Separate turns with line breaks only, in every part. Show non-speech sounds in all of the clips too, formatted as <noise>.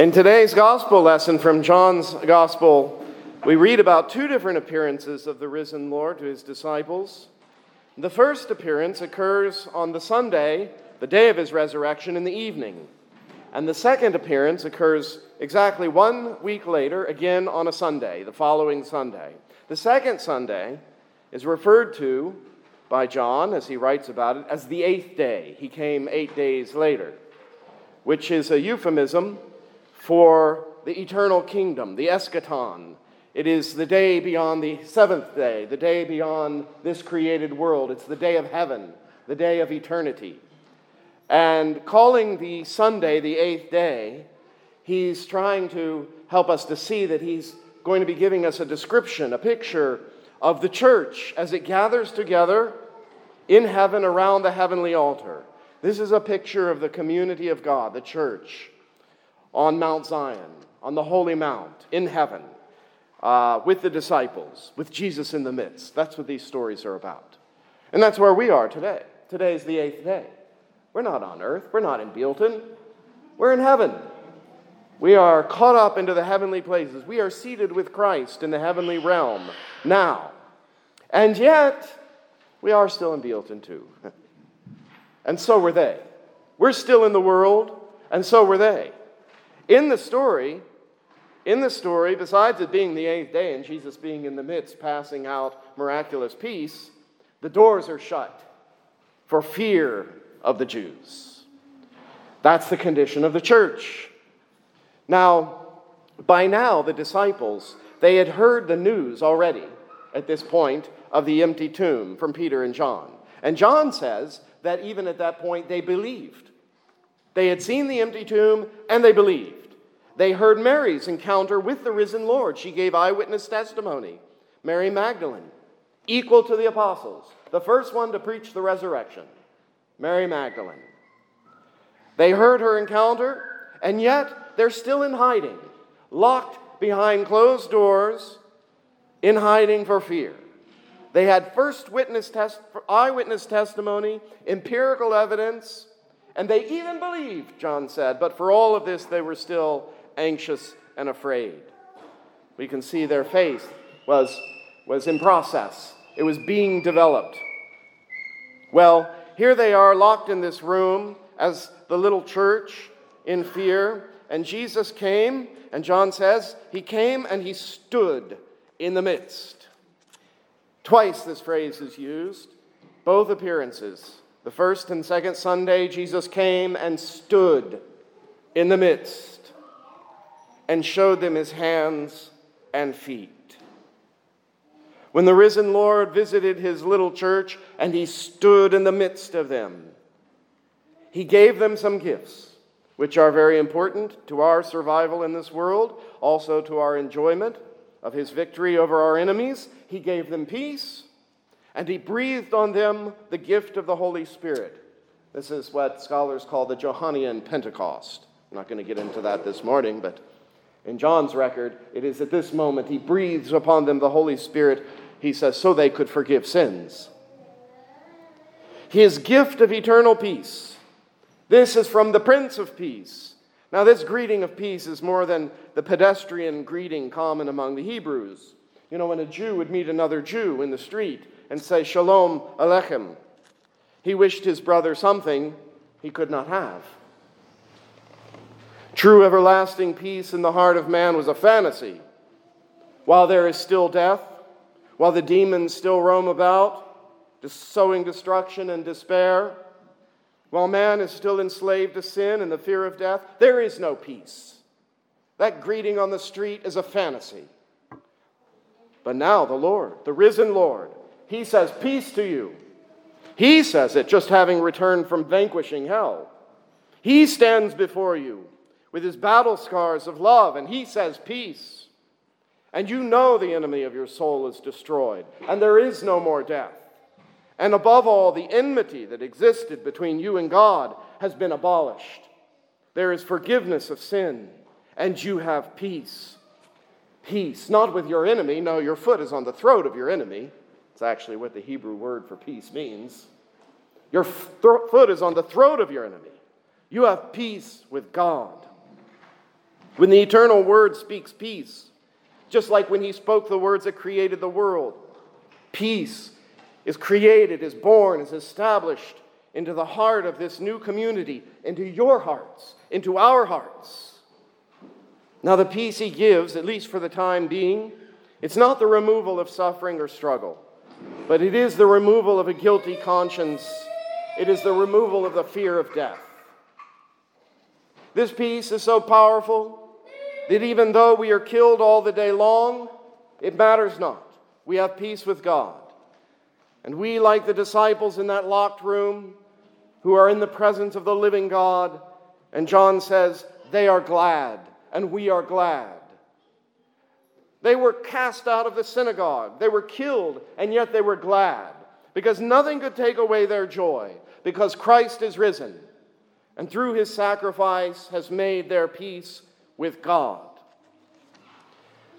In today's gospel lesson from John's gospel, we read about two different appearances of the risen Lord to his disciples. The first appearance occurs on the Sunday, the day of his resurrection, in the evening. And the second appearance occurs exactly one week later, again on a Sunday, the following Sunday. The second Sunday is referred to by John, as he writes about it, as the eighth day. He came eight days later, which is a euphemism for the eternal kingdom, the eschaton. It is the day beyond the seventh day, the day beyond this created world. It's the day of heaven, the day of eternity. And calling the Sunday the eighth day, he's trying to help us to see that he's going to be giving us a description, a picture of the church as it gathers together in heaven around the heavenly altar. This is a picture of the community of God, the church on Mount Zion, on the Holy Mount, in heaven, uh, with the disciples, with Jesus in the midst. That's what these stories are about. And that's where we are today. Today is the eighth day. We're not on earth, we're not in Bealeton, we're in heaven. We are caught up into the heavenly places. We are seated with Christ in the heavenly realm now. And yet, we are still in Bealeton too. <laughs> and so were they. We're still in the world, and so were they. In the story, in the story, besides it being the eighth day and Jesus being in the midst, passing out miraculous peace, the doors are shut for fear of the Jews. That's the condition of the church. Now, by now, the disciples, they had heard the news already at this point of the empty tomb from Peter and John. And John says that even at that point, they believed. They had seen the empty tomb and they believed. They heard Mary's encounter with the risen Lord. She gave eyewitness testimony. Mary Magdalene, equal to the apostles, the first one to preach the resurrection. Mary Magdalene. They heard her encounter, and yet they're still in hiding, locked behind closed doors, in hiding for fear. They had first witness test, eyewitness testimony, empirical evidence, and they even believed, John said, but for all of this, they were still anxious and afraid. We can see their faith was, was in process, it was being developed. Well, here they are locked in this room as the little church in fear, and Jesus came, and John says, He came and He stood in the midst. Twice this phrase is used, both appearances. The first and second Sunday, Jesus came and stood in the midst and showed them his hands and feet. When the risen Lord visited his little church and he stood in the midst of them, he gave them some gifts, which are very important to our survival in this world, also to our enjoyment of his victory over our enemies. He gave them peace, and he breathed on them the gift of the Holy Spirit. This is what scholars call the Johannine Pentecost. I'm not going to get into that this morning, but in John's record, it is at this moment he breathes upon them the Holy Spirit, he says, so they could forgive sins. His gift of eternal peace. This is from the Prince of Peace. Now, this greeting of peace is more than the pedestrian greeting common among the Hebrews. You know, when a Jew would meet another Jew in the street and say, Shalom Alechem, he wished his brother something he could not have. True everlasting peace in the heart of man was a fantasy. While there is still death, while the demons still roam about, sowing destruction and despair, while man is still enslaved to sin and the fear of death, there is no peace. That greeting on the street is a fantasy. But now the Lord, the risen Lord, he says, Peace to you. He says it just having returned from vanquishing hell. He stands before you with his battle scars of love, and he says peace. And you know the enemy of your soul is destroyed, and there is no more death. And above all, the enmity that existed between you and God has been abolished. There is forgiveness of sin, and you have peace. Peace, not with your enemy. No, your foot is on the throat of your enemy. It's actually what the Hebrew word for peace means. Your foot is on the throat of your enemy. You have peace with God. When the eternal word speaks peace, just like when he spoke the words that created the world, peace is created, is born, is established into the heart of this new community, into your hearts, into our hearts. Now, the peace he gives, at least for the time being, it's not the removal of suffering or struggle, but it is the removal of a guilty conscience. It is the removal of the fear of death. This peace is so powerful that even though we are killed all the day long, it matters not. We have peace with God. And we, like the disciples in that locked room, who are in the presence of the living God, and John says, they are glad, and we are glad. They were cast out of the synagogue, they were killed, and yet they were glad, because nothing could take away their joy, because Christ is risen, and through his sacrifice has made their peace with God.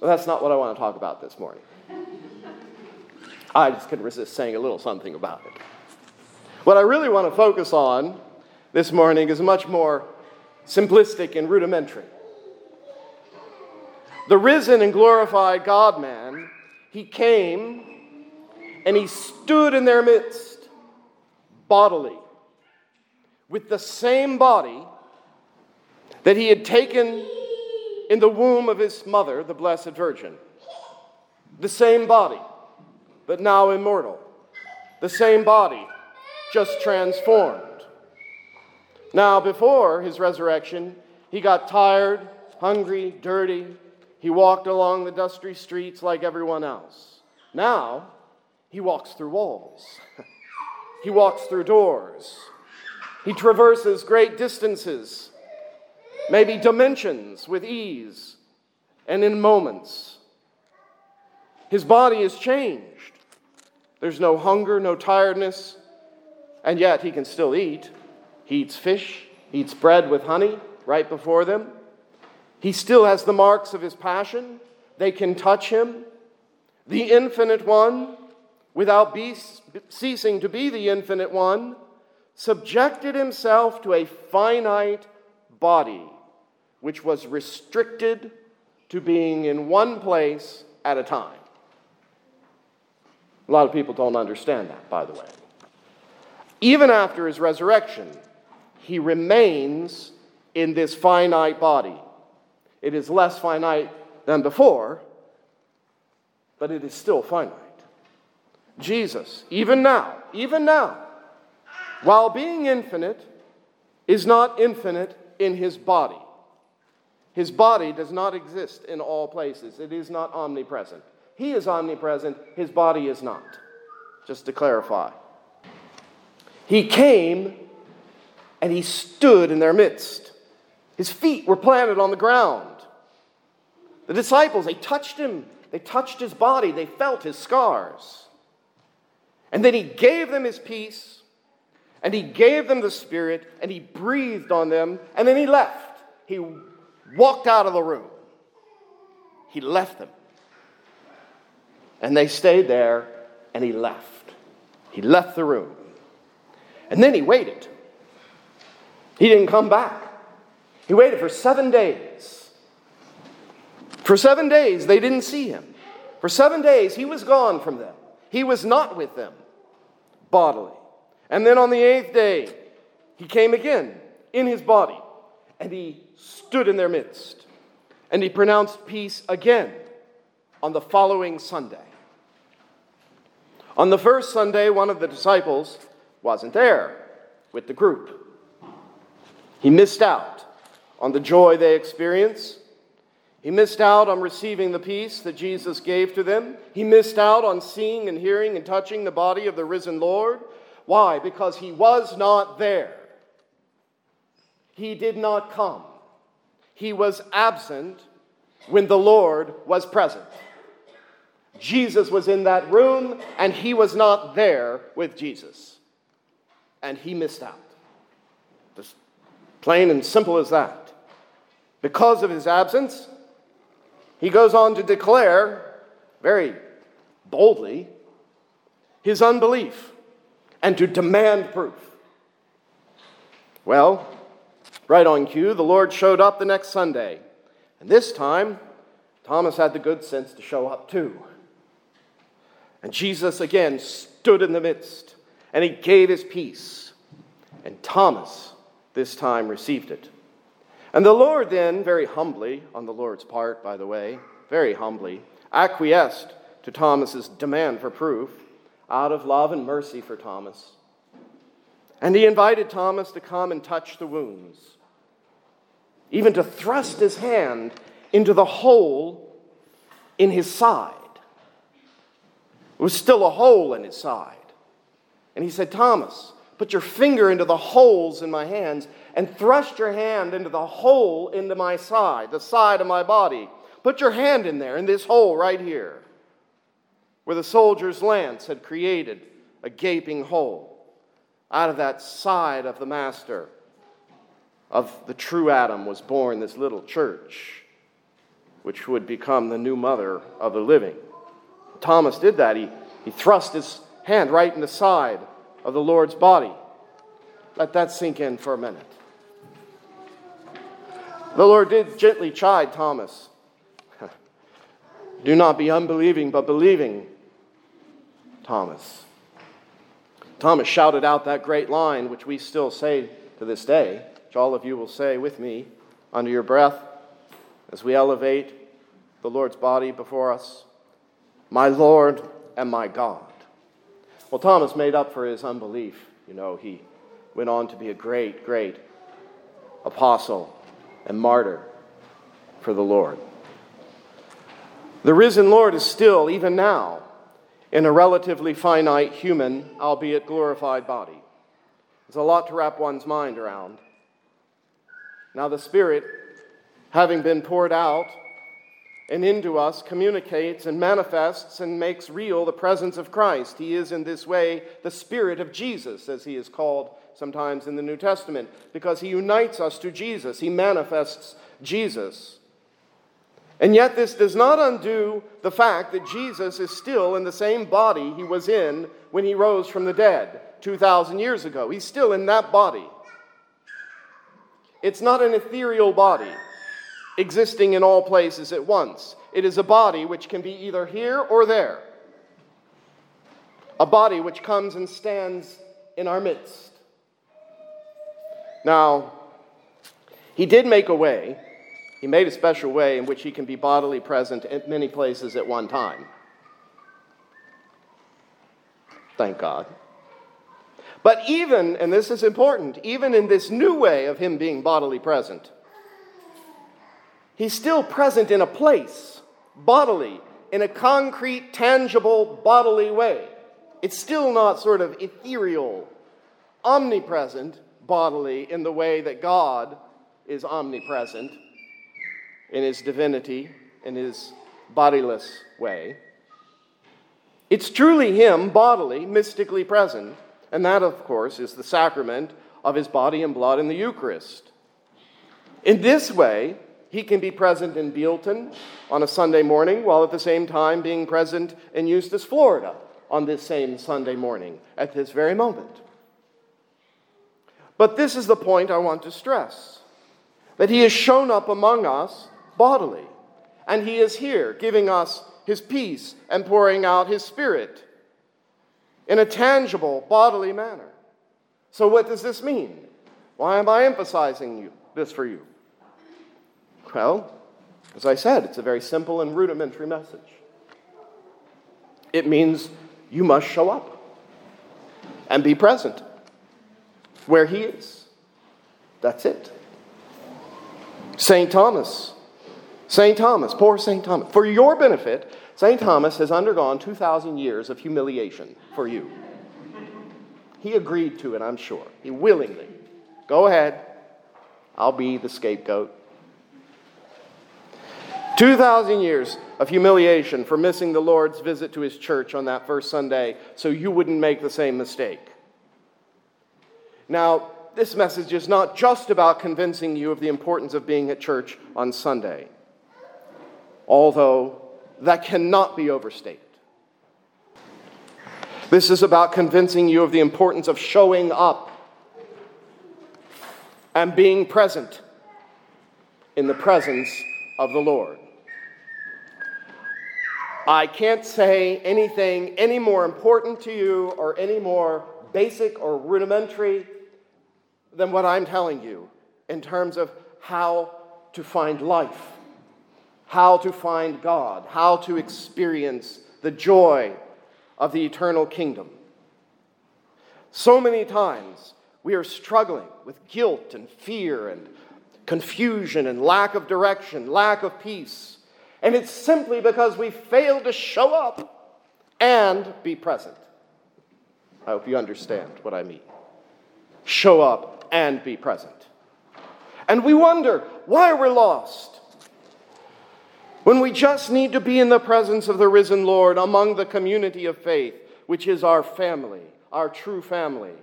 Well, that's not what I want to talk about this morning. I just couldn't resist saying a little something about it. What I really want to focus on this morning is much more simplistic and rudimentary. The risen and glorified God man, he came and he stood in their midst bodily with the same body that he had taken in the womb of his mother, the Blessed Virgin. The same body but now immortal. The same body, just transformed. Now, before his resurrection, he got tired, hungry, dirty. He walked along the dusty streets like everyone else. Now, he walks through walls. <laughs> he walks through doors. He traverses great distances, maybe dimensions, with ease and in moments. His body is changed. There's no hunger, no tiredness, and yet he can still eat. He eats fish, he eats bread with honey right before them. He still has the marks of his passion. They can touch him. The infinite one, without be, ceasing to be the infinite one, subjected himself to a finite body, which was restricted to being in one place at a time. A lot of people don't understand that, by the way. Even after his resurrection, he remains in this finite body. It is less finite than before, but it is still finite. Jesus, even now, even now, while being infinite, is not infinite in his body. His body does not exist in all places, it is not omnipresent. He is omnipresent, his body is not. Just to clarify. He came and he stood in their midst. His feet were planted on the ground. The disciples, they touched him, they touched his body, they felt his scars. And then he gave them his peace, and he gave them the Spirit, and he breathed on them, and then he left. He walked out of the room. He left them. And they stayed there, and he left. He left the room. And then he waited. He didn't come back. He waited for seven days. For seven days, they didn't see him. For seven days, he was gone from them. He was not with them bodily. And then on the eighth day, he came again in his body, and he stood in their midst. And he pronounced peace again on the following Sunday. On the first Sunday, one of the disciples wasn't there with the group. He missed out on the joy they experienced. He missed out on receiving the peace that Jesus gave to them. He missed out on seeing and hearing and touching the body of the risen Lord. Why? Because he was not there. He did not come. He was absent when the Lord was present. Jesus was in that room and he was not there with Jesus. And he missed out. Just plain and simple as that. Because of his absence, he goes on to declare very boldly his unbelief and to demand proof. Well, right on cue, the Lord showed up the next Sunday. And this time, Thomas had the good sense to show up too. And Jesus again stood in the midst and he gave his peace. And Thomas this time received it. And the Lord then, very humbly, on the Lord's part, by the way, very humbly, acquiesced to Thomas's demand for proof out of love and mercy for Thomas. And he invited Thomas to come and touch the wounds, even to thrust his hand into the hole in his side. It was still a hole in his side. And he said, Thomas, put your finger into the holes in my hands and thrust your hand into the hole into my side, the side of my body. Put your hand in there, in this hole right here, where the soldier's lance had created a gaping hole. Out of that side of the Master, of the true Adam, was born this little church, which would become the new mother of the living. Thomas did that. He, he thrust his hand right in the side of the Lord's body. Let that sink in for a minute. The Lord did gently chide Thomas. <laughs> Do not be unbelieving, but believing, Thomas. Thomas shouted out that great line, which we still say to this day, which all of you will say with me under your breath as we elevate the Lord's body before us my Lord and my God. Well, Thomas made up for his unbelief. You know, he went on to be a great, great apostle and martyr for the Lord. The risen Lord is still, even now, in a relatively finite human, albeit glorified body. There's a lot to wrap one's mind around. Now, the Spirit, having been poured out, and into us communicates and manifests and makes real the presence of Christ. He is, in this way, the Spirit of Jesus, as he is called sometimes in the New Testament, because he unites us to Jesus. He manifests Jesus. And yet, this does not undo the fact that Jesus is still in the same body he was in when he rose from the dead 2,000 years ago. He's still in that body. It's not an ethereal body existing in all places at once. It is a body which can be either here or there, a body which comes and stands in our midst. Now, he did make a way. He made a special way in which he can be bodily present at many places at one time. Thank God. But even, and this is important, even in this new way of him being bodily present, He's still present in a place, bodily, in a concrete, tangible, bodily way. It's still not sort of ethereal, omnipresent bodily in the way that God is omnipresent in his divinity, in his bodiless way. It's truly him bodily, mystically present, and that, of course, is the sacrament of his body and blood in the Eucharist. In this way, he can be present in Bealeton on a Sunday morning while at the same time being present in Eustis, Florida on this same Sunday morning at this very moment. But this is the point I want to stress that he has shown up among us bodily, and he is here giving us his peace and pouring out his spirit in a tangible, bodily manner. So, what does this mean? Why am I emphasizing you, this for you? Well, as I said, it's a very simple and rudimentary message. It means you must show up and be present where He is. That's it. St. Thomas, St. Thomas, poor St. Thomas, for your benefit, St. Thomas has undergone 2,000 years of humiliation for you. He agreed to it, I'm sure. He willingly. Go ahead. I'll be the scapegoat. 2,000 years of humiliation for missing the Lord's visit to his church on that first Sunday so you wouldn't make the same mistake. Now, this message is not just about convincing you of the importance of being at church on Sunday, although that cannot be overstated. This is about convincing you of the importance of showing up and being present in the presence of the Lord. I can't say anything any more important to you or any more basic or rudimentary than what I'm telling you in terms of how to find life, how to find God, how to experience the joy of the eternal kingdom. So many times we are struggling with guilt and fear and confusion and lack of direction, lack of peace. And it's simply because we fail to show up and be present. I hope you understand what I mean. Show up and be present. And we wonder why we're lost when we just need to be in the presence of the risen Lord among the community of faith, which is our family, our true family.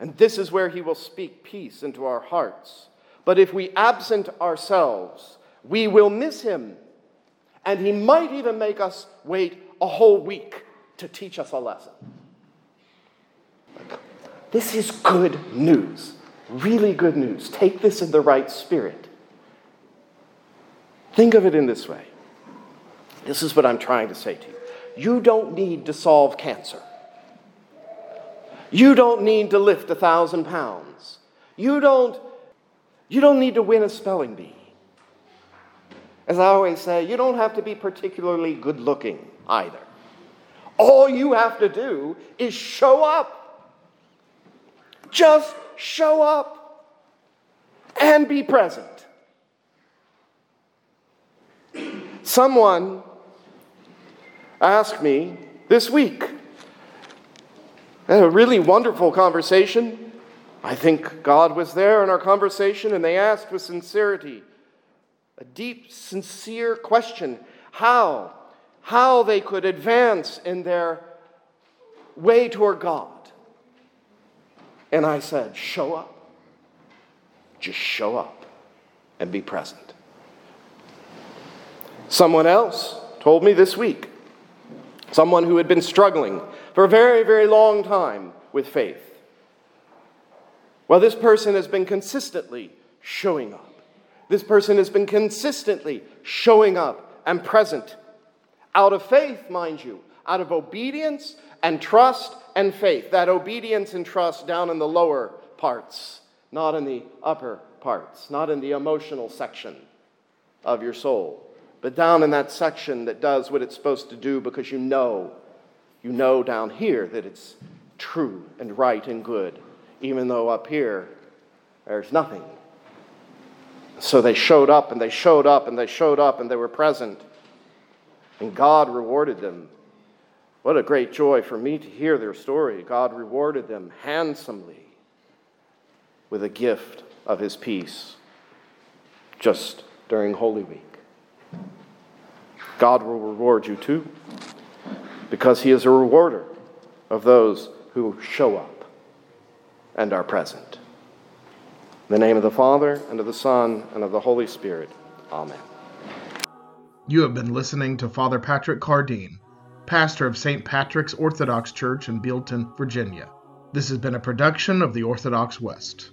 And this is where He will speak peace into our hearts. But if we absent ourselves, we will miss Him. And He might even make us wait a whole week to teach us a lesson. This is good news, really good news. Take this in the right spirit. Think of it in this way. This is what I'm trying to say to you. You don't need to solve cancer. You don't need to lift a thousand pounds. You don't, you don't need to win a spelling bee. As I always say, you don't have to be particularly good looking either. All you have to do is show up. Just show up and be present. Someone asked me this week. I had a really wonderful conversation. I think God was there in our conversation, and they asked with sincerity a deep, sincere question how? How they could advance in their way toward God. And I said, Show up. Just show up and be present. Someone else told me this week, someone who had been struggling for a very, very long time with faith. Well, this person has been consistently showing up. This person has been consistently showing up and present out of faith, mind you, out of obedience and trust and faith. That obedience and trust down in the lower parts, not in the upper parts, not in the emotional section of your soul but down in that section that does what it's supposed to do because you know, you know down here that it's true and right and good, even though up here there's nothing. So they showed up and they showed up and they showed up and they were present. And God rewarded them. What a great joy for me to hear their story. God rewarded them handsomely with a gift of his peace just during Holy Week. God will reward you too, because He is a rewarder of those who show up and are present. In the name of the Father, and of the Son, and of the Holy Spirit. Amen.
You have been listening to Father Patrick Cardine, pastor of St. Patrick's Orthodox Church in Bealeton, Virginia. This has been a production of the Orthodox West.